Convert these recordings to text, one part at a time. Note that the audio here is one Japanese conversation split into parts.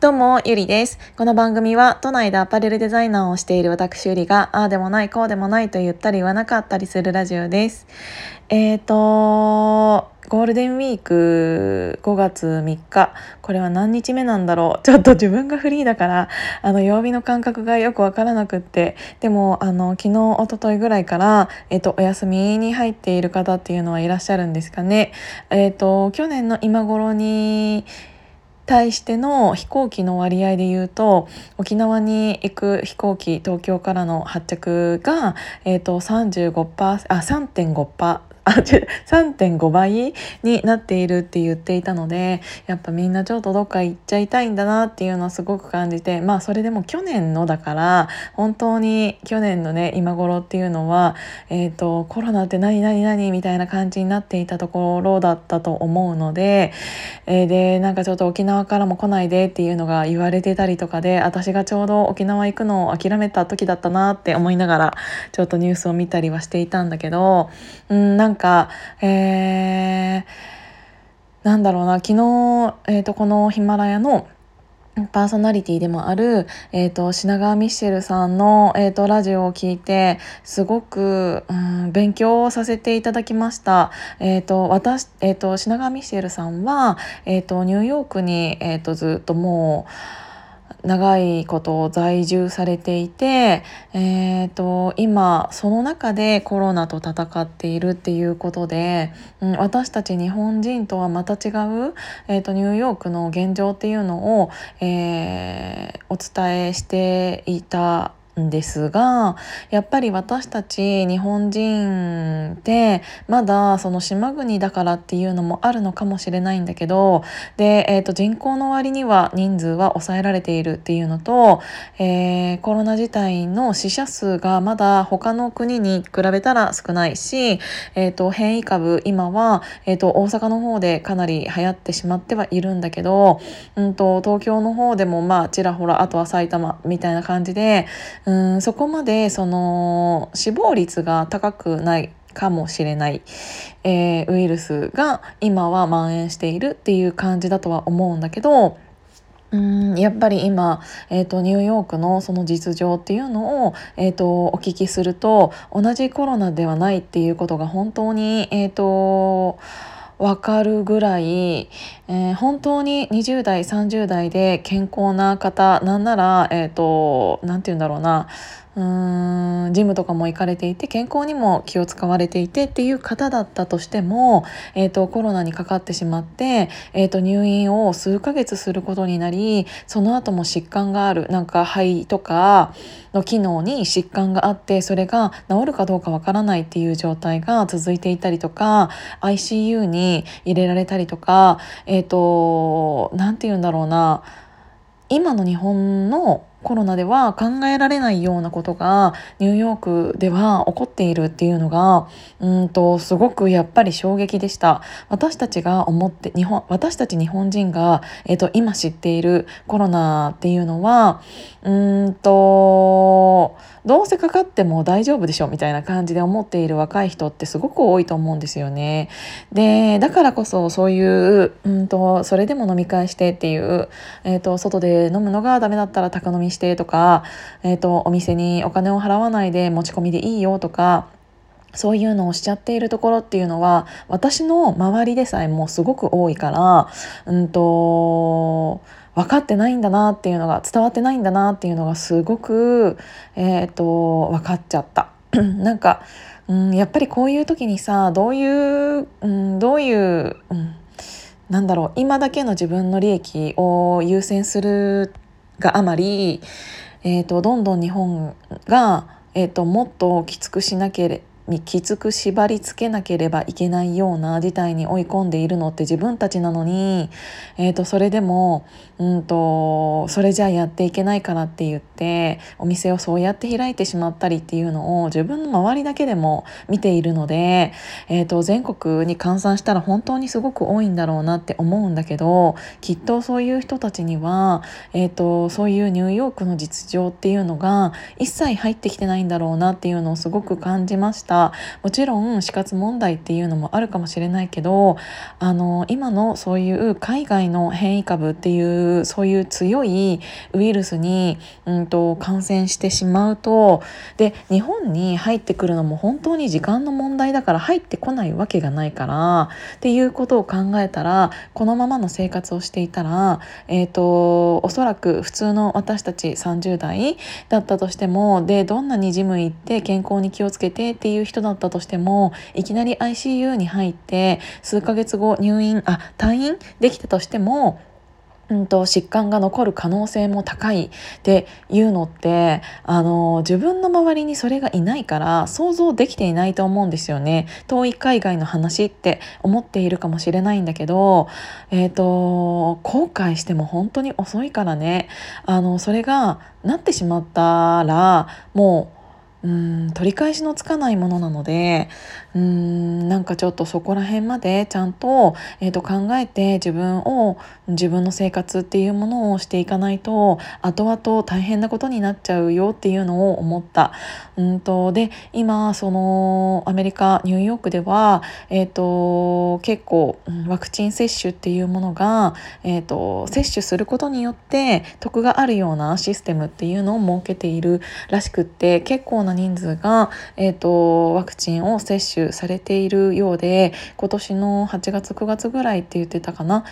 どうも、ゆりです。この番組は、都内でアパレルデザイナーをしている私ゆりが、ああでもない、こうでもないと言ったり言わなかったりするラジオです。えーと、ゴールデンウィーク5月3日、これは何日目なんだろう。ちょっと自分がフリーだから、あの、曜日の感覚がよくわからなくって、でも、あの、昨日、おとといぐらいから、えっ、と、お休みに入っている方っていうのはいらっしゃるんですかね。えっ、と、去年の今頃に、対しての飛行機の割合で言うと沖縄に行く飛行機東京からの発着が、えーと、35%あ3.5%あ3.5倍になっているって言っていたのでやっぱみんなちょっとどっか行っちゃいたいんだなっていうのをすごく感じてまあそれでも去年のだから本当に去年のね今頃っていうのは、えーと、コロナって何何何みたいな感じになっていたところだったと思うので、えー、でなんかちょっと沖縄からも来ないでっていうのが言われてたりとかで私がちょうど沖縄行くのを諦めた時だったなって思いながらちょっとニュースを見たりはしていたんだけどうんなんか、んかえー、なんだろうな昨日、えーと、このヒマラヤのパーソナリティでもある、えーと、品川ミッシェルさんの、えーと、ラジオを聞いてすごく、うん、勉強をさせていただきました。えーと私えー、と品川ミッシェルさんは、えー、とニューヨークに、えー、とずっともう長いこと在住されていて、えーと、今その中でコロナと戦っているっていうことで、うん、私たち日本人とはまた違う、えーと、ニューヨークの現状っていうのを、えー、お伝えしていたんですがやっぱり私たち日本人ってまだその島国だからっていうのもあるのかもしれないんだけどで、えー、と人口の割には人数は抑えられているっていうのと、えー、コロナ自体の死者数がまだ他の国に比べたら少ないし、えー、と変異株今は、えー、と大阪の方でかなり流行ってしまってはいるんだけど、うんと、東京の方でもまあちらほらあとは埼玉みたいな感じでうんんそこまでその死亡率が高くないかもしれない、えー、ウイルスが今は蔓延しているっていう感じだとは思うんだけどうんやっぱり今、えーと、ニューヨークのその実情っていうのを、えーと、お聞きすると同じコロナではないっていうことが本当に、えーとわかるぐらい、えー、本当に20代30代で健康な方なんならえっ、ー、と何て言うんだろうな。うーんジムとかも行かれていて健康にも気を使われていてっていう方だったとしても、えーと、コロナにかかってしまって、えーと、入院を数ヶ月することになりその後も疾患があるなんか肺とかの機能に疾患があってそれが治るかどうかわからないっていう状態が続いていたりとか ICU に入れられたりとかえっ、ー、と何て言うんだろうな今の日本のコロナでは考えられないようなことがニューヨークでは起こっているっていうのがうんとすごくやっぱり衝撃でした私たちが思って日本私たち日本人が、えーと、今知っているコロナっていうのはうんとどうせかかっても大丈夫でしょみたいな感じで思っている若い人ってすごく多いと思うんですよね。でだからこそそういううんとそれでも飲み会してっていう、えーと、外で飲むのがダメだったら宅飲みしてとか、えーと、お店にお金を払わないで持ち込みでいいよとか。そういうのをしちゃっているところっていうのは私の周りでさえもすごく多いから、うんと分かってないんだなっていうのが伝わってないんだなっていうのがすごく、えーと、分かっちゃった。なんか、うん、やっぱりこういう時にさどういう、うん、どういう、うん、なんだろう今だけの自分の利益を優先するがあまり、えーと、どんどん日本が、えーともっときつくしなけれにきつく縛りつけなければいけないような事態に追い込んでいるのって自分たちなのに、えー、とそれでも、うんと、それじゃあやっていけないからって言ってお店をそうやって開いてしまったりっていうのを自分の周りだけでも見ているので、えー、と全国に換算したら本当にすごく多いんだろうなって思うんだけどきっとそういう人たちには、えー、とそういうニューヨークの実情っていうのが一切入ってきてないんだろうなっていうのをすごく感じました。もちろん死活問題っていうのもあるかもしれないけどあの今のそういう海外の変異株っていうそういう強いウイルスに、うんと、感染してしまうとで日本に入ってくるのも本当に時間の問題だから入ってこないわけがないからっていうことを考えたらこのままの生活をしていたら、えーと、おそらく普通の私たち30代だったとしてもでどんなにジム行って健康に気をつけてっていうう人だったとしてもいきなり ICU に入って数ヶ月後入院あ退院できたとしてもうんと、疾患が残る可能性も高いっていうのってあの自分の周りにそれがいないから想像できていないと思うんですよね。遠い海外の話って思っているかもしれないんだけど、えーと、後悔しても本当に遅いからね。あのそれがなってしまったらもううん取り返しのつかないものなのでうんなんかちょっとそこら辺までちゃんと,、えー、と考えて自分を自分の生活っていうものをしていかないと後々大変なことになっちゃうよっていうのを思った。うんとで今そのアメリカニューヨークでは、えーと、結構ワクチン接種っていうものが、えーと、接種することによって得があるようなシステムっていうのを設けているらしくって結構な人数が、えーとワクチンを接種されているようで今年の8月9月ぐらいって言ってたかな？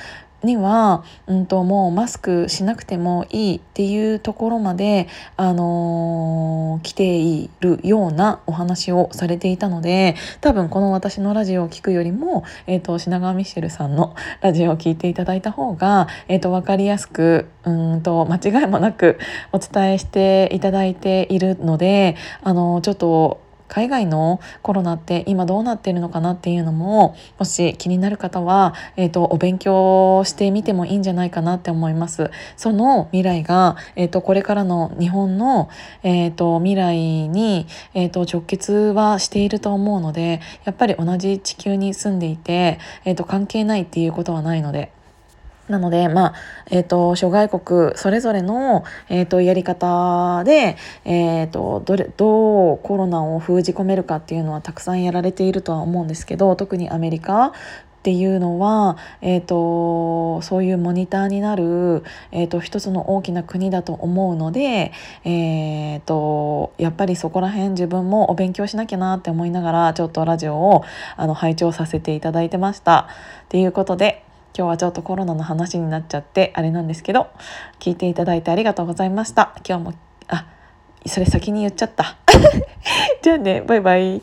には、うんと、もうマスクしなくてもいいっていうところまで、あのー、来ているようなお話をされていたので多分この私のラジオを聴くよりも、えーと、品川ミシェルさんの ラジオを聴いていただいた方が、えーと、分かりやすくうんと間違いもなくお伝えしていただいているので、あのー、ちょっと海外のコロナって今どうなってるのかなっていうのももし気になる方は、えーと、お勉強してみてもいいんじゃないかなって思います。その未来が、えーと、これからの日本の、えーと、未来に、えー、と直結はしていると思うのでやっぱり同じ地球に住んでいて、えー、と関係ないっていうことはないので。なので、まあ、えっ、ー、と、諸外国それぞれの、えっ、ー、と、やり方で、えっ、ー、と、どれ、どうコロナを封じ込めるかっていうのはたくさんやられているとは思うんですけど、特にアメリカっていうのは、えーと、そういうモニターになる、えーと、一つの大きな国だと思うので、えーと、やっぱりそこら辺自分もお勉強しなきゃなって思いながらちょっとラジオをあの拝聴させていただいてました。ということで今日はちょっとコロナの話になっちゃってあれなんですけど聞いていただいてありがとうございました。今日もあそれ先に言っちゃった。じゃあねバイバイ。